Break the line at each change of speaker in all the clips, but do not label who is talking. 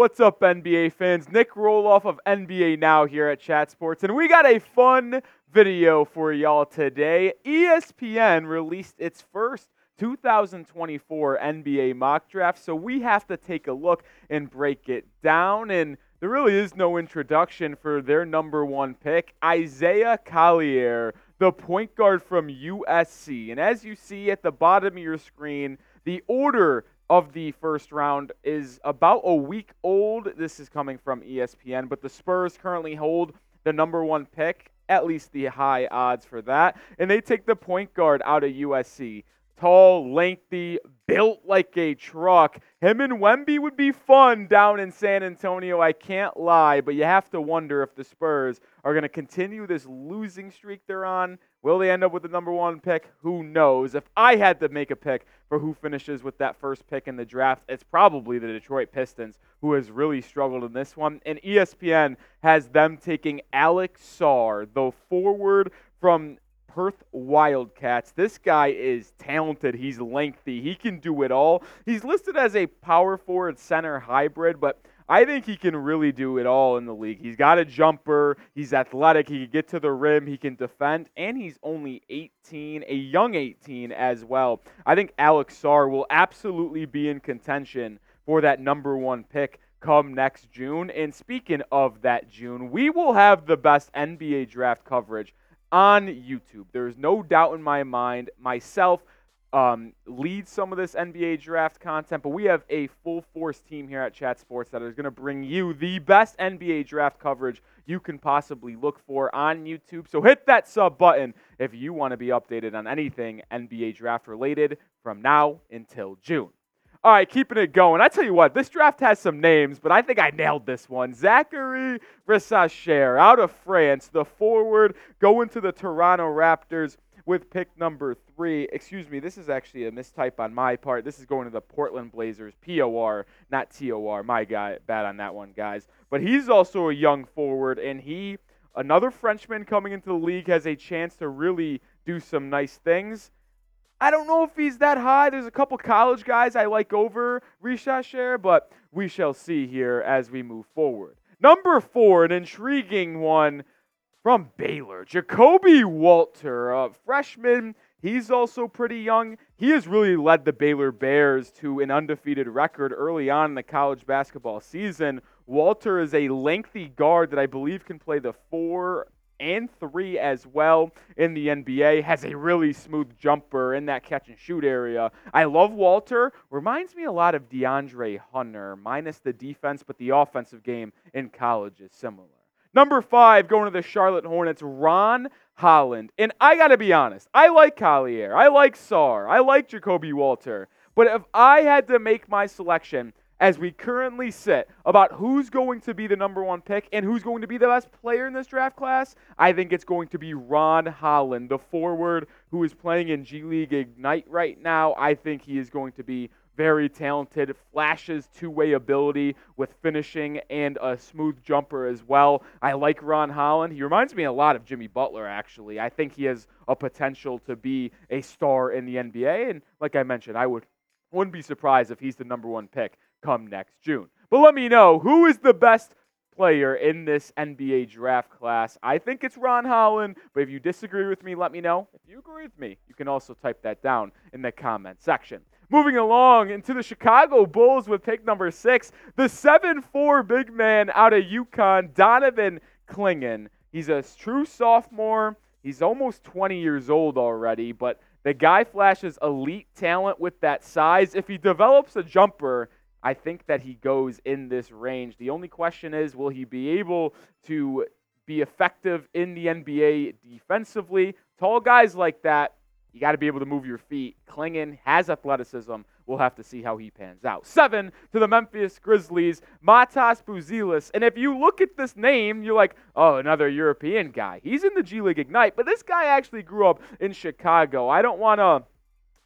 What's up, NBA fans? Nic Rohloff of NBA Now here at Chat Sports, and we got a fun video for y'all today. ESPN released its first 2024 NBA mock draft, so we have to take a look and break it down. And there really is no introduction for their number one pick, Isaiah Collier, the point guard from USC. And as you see at the bottom of your screen, the order of the first round is about a week old. This is coming from ESPN, but the Spurs currently hold the number one pick, at least the high odds for that. And they take the point guard out of USC. Tall, lengthy, built like a truck. Him and Wemby would be fun down in San Antonio, I can't lie, but you have to wonder if the Spurs are going to continue this losing streak they're on. Will they end up with the number one pick? Who knows? If I had to make a pick for who finishes with that first pick in the draft, it's probably the Detroit Pistons, who has really struggled in this one. And ESPN has them taking Alex Sarr, the forward from Perth Wildcats. This guy is talented. He's lengthy. He can do it all. He's listed as a power forward center hybrid, but I think he can really do it all in the league. He's got a jumper, he's athletic, he can get to the rim, he can defend, and he's only 18, a young 18 as well. I think Alex Sarr will absolutely be in contention for that number one pick come next June. And speaking of that June, we will have the best NBA draft coverage on YouTube. There is no doubt in my mind. Myself, um, lead some of this NBA draft content, but we have a full force team here at Chat Sports that is going to bring you the best NBA draft coverage you can possibly look for on YouTube. So hit that sub button if you want to be updated on anything NBA draft related from now until June. All right, keeping it going. I tell you what, this draft has some names, but I think I nailed this one. Zaccharie Risacher out of France, the forward going to the Toronto Raptors with pick number three. Excuse me, this is actually a mistype on my part. This is going to the Portland Blazers, P O R, not T O R. My guy, bad on that one, guys. But he's also a young forward, and he, another Frenchman coming into the league, has a chance to really do some nice things. I don't know if he's that high. There's a couple college guys I like over Risacher, but we shall see here as we move forward. Number four, an intriguing one from Baylor, Ja'Kobe Walter, a freshman. He's also pretty young. He has really led the Baylor Bears to an undefeated record early on in the college basketball season. Walter is a lengthy guard that I believe can play the four and three as well in the NBA. Has a really smooth jumper in that catch and shoot area. I love Walter. Reminds me a lot of DeAndre Hunter, minus the defense, but the offensive game in college is similar. Number five, going to the Charlotte Hornets, Ron Holland. And I got to be honest, I like Collier. I like Sarr. I like Ja'Kobe Walter. But if I had to make my selection, as we currently sit about who's going to be the number one pick and who's going to be the best player in this draft class, I think it's going to be Ron Holland, the forward who is playing in G League Ignite right now. I think he is going to be very talented, flashes two way ability with finishing and a smooth jumper as well. I like Ron Holland. He reminds me a lot of Jimmy Butler, actually. I think he has a potential to be a star in the NBA. And like I mentioned, I would, wouldn't be surprised if he's the number one pick come next June. But let me know who is the best player in this NBA draft class. I think it's Ron Holland, but if you disagree with me, let me know. If you agree with me, you can also type that down in the comment section. Moving along into the Chicago Bulls with pick number six, the 7 4 big man out of UConn, Donovan Clingan. He's a true sophomore. He's almost 20 years old already, but the guy flashes elite talent with that size. If he develops a jumper, I think that he goes in this range. The only question is will he be able to be effective in the NBA defensively? Tall guys like that, you got to be able to move your feet. Clingan has athleticism. We'll have to see how he pans out. Seven to the Memphis Grizzlies, Matas Buzelis. And if you look at this name, you're like, oh, another European guy. He's in the G League Ignite, but this guy actually grew up in Chicago. I don't want to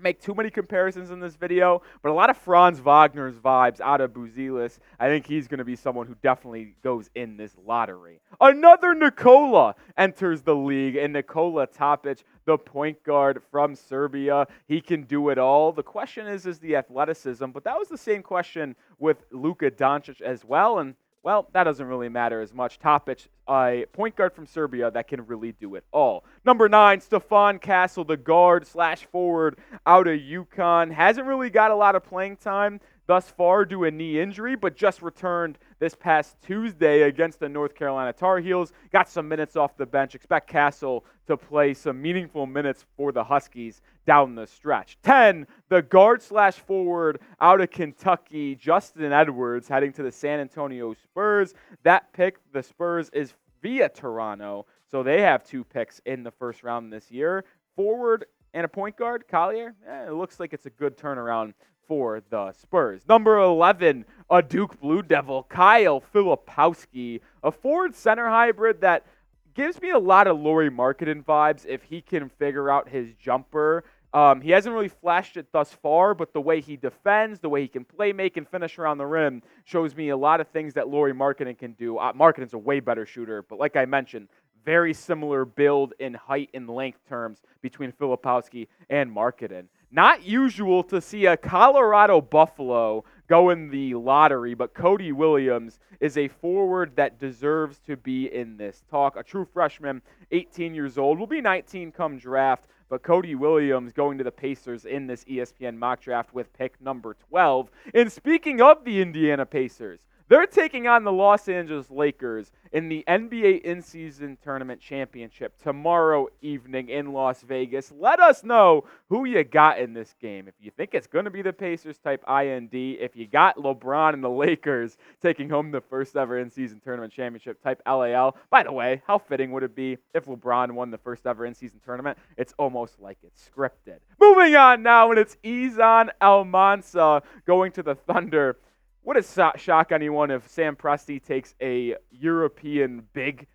make too many comparisons in this video, but a lot of Franz Wagner's vibes out of Buzelis. I think he's going to be someone who definitely goes in this lottery. Another Nikola enters the league, and Nikola Topic, the point guard from Serbia. He can do it all. The question is, is the athleticism, but that was the same question with Luka Doncic as well, and well, that doesn't really matter as much. Topic, a point guard from Serbia that can really do it all. Number nine, Stephon Castle, the guard slash forward out of UConn. Hasn't really got a lot of playing time thus far due a knee injury, but just returned this past Tuesday against the North Carolina Tar Heels. Got some minutes off the bench. Expect Castle to play some meaningful minutes for the Huskies down the stretch. 10, the guard slash forward out of Kentucky, Justin Edwards, heading to the San Antonio Spurs. That pick, the Spurs, is via Toronto. So they have two picks in the first round this year. Forward and a point guard, Collier. Eh, it looks like it's a good turnaround for the Spurs. Number 11, a Duke Blue Devil, Kyle Filipowski, a forward center hybrid that gives me a lot of Lauri Markkanen vibes if he can figure out his jumper. Um, he hasn't really flashed it thus far, but the way he defends, the way he can play make and finish around the rim shows me a lot of things that Lauri Markkanen can do. Uh, Markkanen's a way better shooter, but like I mentioned, very similar build in height and length terms between Filipowski and Markkanen. Not usual to see a Colorado Buffalo go in the lottery, but Cody Williams is a forward that deserves to be in this talk. A true freshman, 18 years old, will be 19 come draft, but Cody Williams going to the Pacers in this ESPN mock draft with pick number 12. And speaking of the Indiana Pacers, they're taking on the Los Angeles Lakers in the NBA in season tournament championship tomorrow evening in Las Vegas. Let us know who you got in this game. If you think it's going to be the Pacers, type IND. If you got LeBron and the Lakers taking home the first ever in season tournament championship, type LAL. By the way, how fitting would it be if LeBron won the first ever in season tournament? It's almost like it's scripted. Moving on now, and it's Izan Almansa going to the Thunder would it shock anyone if Sam Presti takes a European big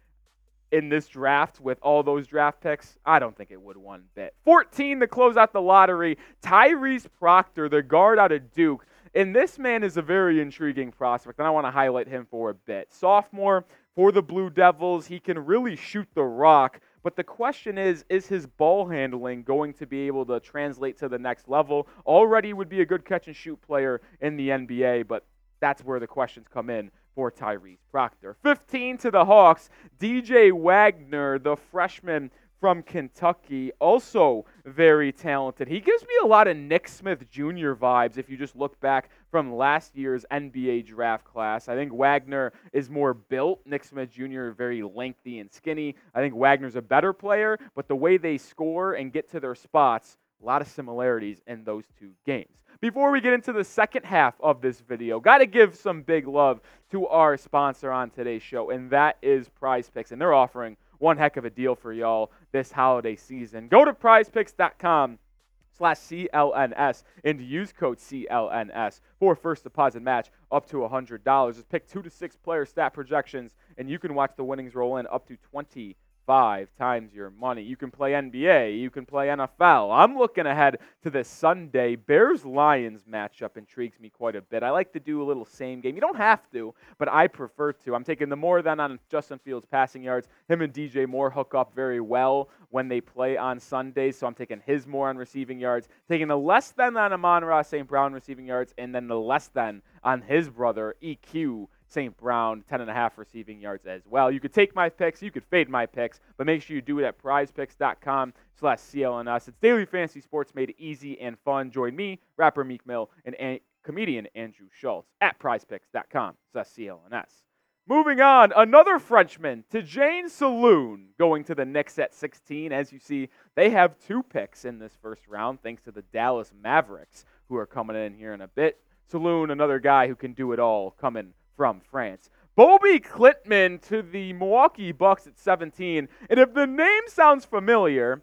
in this draft with all those draft picks? I don't think it would one bit. 14 to close out the lottery. Tyrese Proctor, the guard out of Duke. And this man is a very intriguing prospect, and I want to highlight him for a bit. Sophomore for the Blue Devils. He can really shoot the rock. But the question is, is his ball handling going to be able to translate to the next level? Already would be a good catch and shoot player in the NBA, but that's where the questions come in for Tyrese Proctor. 15 to the Hawks. DJ Wagner, the freshman from Kentucky, also very talented. He gives me a lot of Nick Smith Jr. vibes if you just look back from last year's NBA draft class. I think Wagner is more built. Nick Smith Jr. very lengthy and skinny. I think Wagner's a better player, but the way they score and get to their spots, a lot of similarities in those two games. Before we get into the second half of this video, got to give some big love to our sponsor on today's show, and that is Prize Picks. And they're offering one heck of a deal for y'all this holiday season. Go to prizepicks.com slash CLNS and use code CLNS for first deposit match up to $100. Just pick two to six player stat projections, and you can watch the winnings roll in up to 20 five times your money. You can play NBA, you can play NFL. I'm looking ahead to this Sunday Bears Lions matchup intrigues me quite a bit. I like to do a little same game. You don't have to, but I prefer to. I'm taking the more than on Justin Fields passing yards. Him and DJ Moore hook up very well when they play on Sundays, so I'm taking his more on receiving yards, taking the less than on Amon-Ra St. Brown receiving yards, and then the less than on his brother EQ St. Brown, 10.5 receiving yards as well. You could take my picks, you could fade my picks, but make sure you do it at prizepicks.com slash CLNS. It's daily fantasy sports made easy and fun. Join me, rapper Meek Mill, and comedian Andrew Schulz at prizepicks.com slash CLNS. Moving on, another Frenchman, Tidjane Salaün, going to the Knicks at 16. As you see, they have two picks in this first round, thanks to the Dallas Mavericks, who are coming in here in a bit. Salaün, another guy who can do it all, coming from France. Bobi Klintman to the Milwaukee Bucks at 17. And if the name sounds familiar,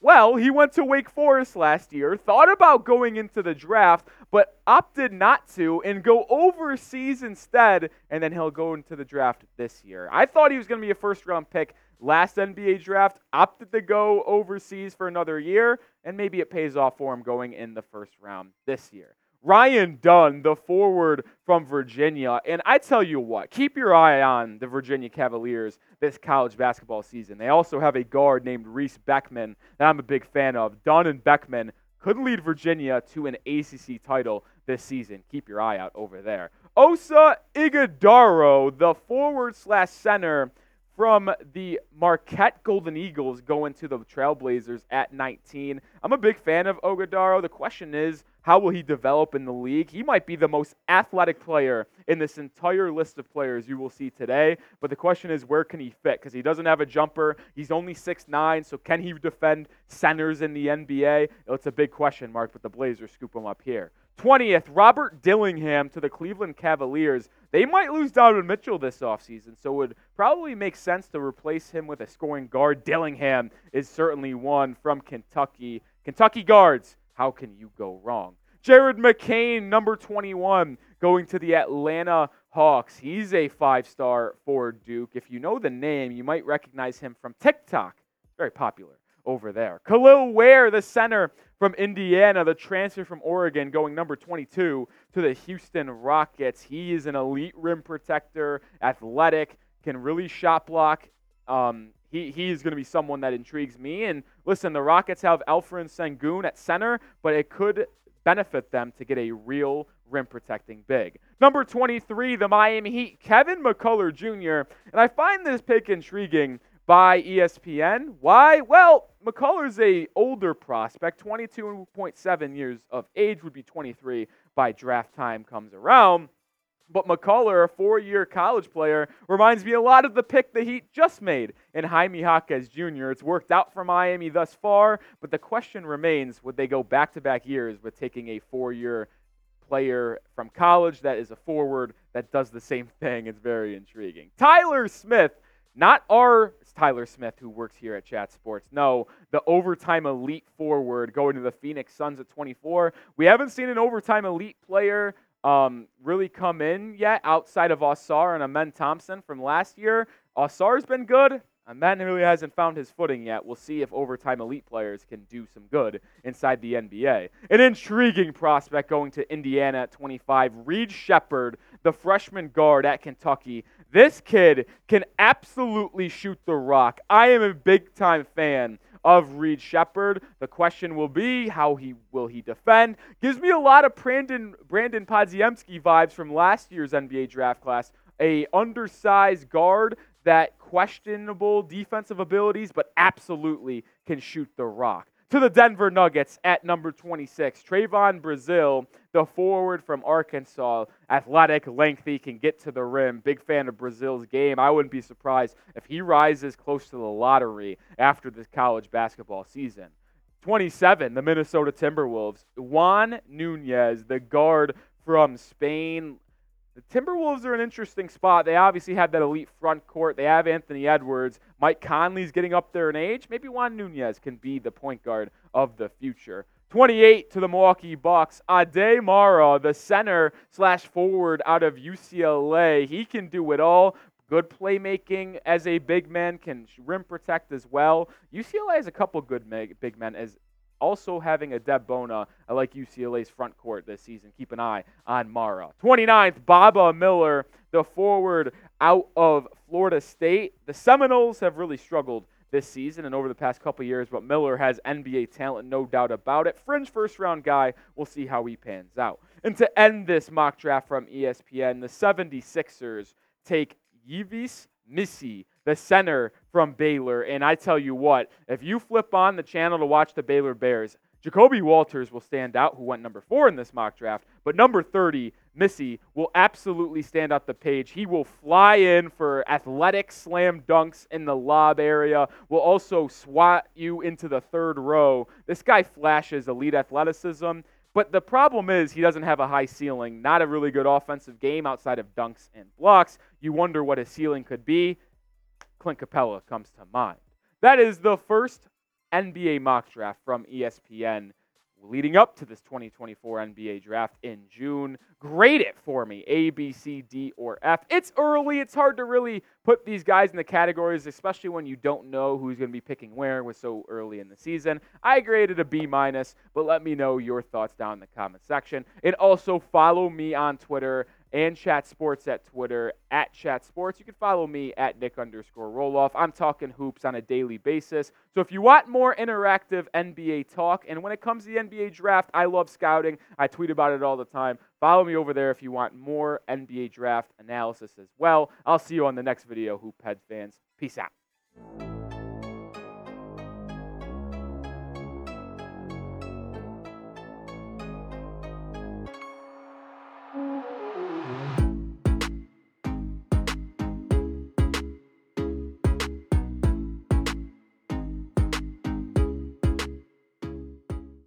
well, he went to Wake Forest last year, thought about going into the draft, but opted not to and go overseas instead, and then he'll go into the draft this year. I thought he was going to be a first round pick last NBA draft, opted to go overseas for another year, and maybe it pays off for him going in the first round this year. Ryan Dunn, the forward from Virginia. And I tell you what, keep your eye on the Virginia Cavaliers this college basketball season. They also have a guard named Reece Beekman that I'm a big fan of. Dunn and Beekman could lead Virginia to an ACC title this season. Keep your eye out over there. Oso Ighodaro, the forward slash center from the Marquette Golden Eagles, going to the Trailblazers at 19. I'm a big fan of Ighodaro. The question is, how will he develop in the league? He might be the most athletic player in this entire list of players you will see today. But the question is, where can he fit? Because he doesn't have a jumper. He's only 6'9, so can he defend centers in the NBA? It's a big question mark, but the Blazers scoop him up here. 20th, Robert Dillingham to the Cleveland Cavaliers. They might lose Donovan Mitchell this offseason, so it would probably make sense to replace him with a scoring guard. Dillingham is certainly one from Kentucky. Kentucky guards how can you go wrong? Jared McCain, number 21, going to the Atlanta Hawks. He's a five star for Duke. If you know the name, you might recognize him from TikTok. Very popular over there. Kel'el Ware, the center from Indiana, the transfer from Oregon, going number 22 to the Houston Rockets. He is an elite rim protector, athletic, can really shot block. Um, he, he's going to be someone that intrigues me. And listen, the Rockets have Alperen Sengun at center, but it could benefit them to get a real rim protecting big. Number 23, the Miami Heat, Kevin McCullar Jr. And I find this pick intriguing by ESPN. Why? Well, McCullar's a older prospect, 22.7 years of age, would be 23 by draft time comes around. But McCullar, a four year college player, reminds me a lot of the pick the Heat just made in Jaime Jaquez Jr. It's worked out for Miami thus far, but the question remains would they go back to back years with taking a four year player from college that is a forward that does the same thing? It's very intriguing. Tyler Smith, not our Tyler Smith who works here at Chat Sports. No, the overtime elite forward going to the Phoenix Suns at 24. We haven't seen an overtime elite player um, really come in yet outside of Ausar and Amen Thompson from last year. Ausar's been good. Amen really hasn't found his footing yet. We'll see if overtime elite players can do some good inside the NBA. An intriguing prospect going to Indiana at 25, Reed Sheppard, the freshman guard at Kentucky. This kid can absolutely shoot the rock. I am a big time fan of Reed Sheppard. The question will be how he will he defend. Gives me a lot of Brandin Brandin Podziemski vibes from last year's NBA draft class. A undersized guard that questionable defensive abilities, but absolutely can shoot the rock to the Denver Nuggets at number 26. Trevon Brazile, the forward from Arkansas, athletic, lengthy, can get to the rim. Big fan of Brazile's game. I wouldn't be surprised if he rises close to the lottery after this college basketball season. 27, the Minnesota Timberwolves. Juan Nunez, the guard from Spain, the Timberwolves are an interesting spot. They obviously have that elite front court. They have Anthony Edwards. Mike Conley's getting up there in age. Maybe Juan Nunez can be the point guard of the future. 28 to the Milwaukee Bucks. Aday Mara, the center slash forward out of UCLA. He can do it all. Good playmaking as a big man, can rim protect as well. UCLA has a couple good big men as also having Adem Bona. I like UCLA's front court this season. Keep an eye on Mara. 29th, Baba Miller, the forward out of Florida State. The Seminoles have really struggled this season and over the past couple years, but Miller has NBA talent, no doubt about it. Fringe first round guy. We'll see how he pans out. And to end this mock draft from ESPN, the 76ers take Yves Missi, the center from Baylor. And I tell you what, if you flip on the channel to watch the Baylor Bears, Ja'Kobe Walters will stand out, who went number four in this mock draft. But number 30, Missi, will absolutely stand out the page. He will fly in for athletic slam dunks in the lob area, will also swat you into the third row. This guy flashes elite athleticism. But the problem is he doesn't have a high ceiling, not a really good offensive game outside of dunks and blocks. You wonder what his ceiling could be. Clint Capela comes to mind. That is the first NBA mock draft from ESPN leading up to this 2024 NBA draft in June. Grade it for me A, B, C, D, or F. It's early. It's hard to really put these guys in the categories, especially when you don't know who's going to be picking where with so early in the season. I graded a B minus, but let me know your thoughts down in the comment section. And also follow me on Twitter and Chat Sports at Twitter at Chat Sports. You can follow me at Nic underscore Rohloff. I'm talking hoops on a daily basis. So if you want more interactive NBA talk, and when it comes to the NBA draft, I love scouting. I tweet about it all the time. Follow me over there if you want more NBA draft analysis as well. I'll see you on the next video, Hoophead fans. Peace out.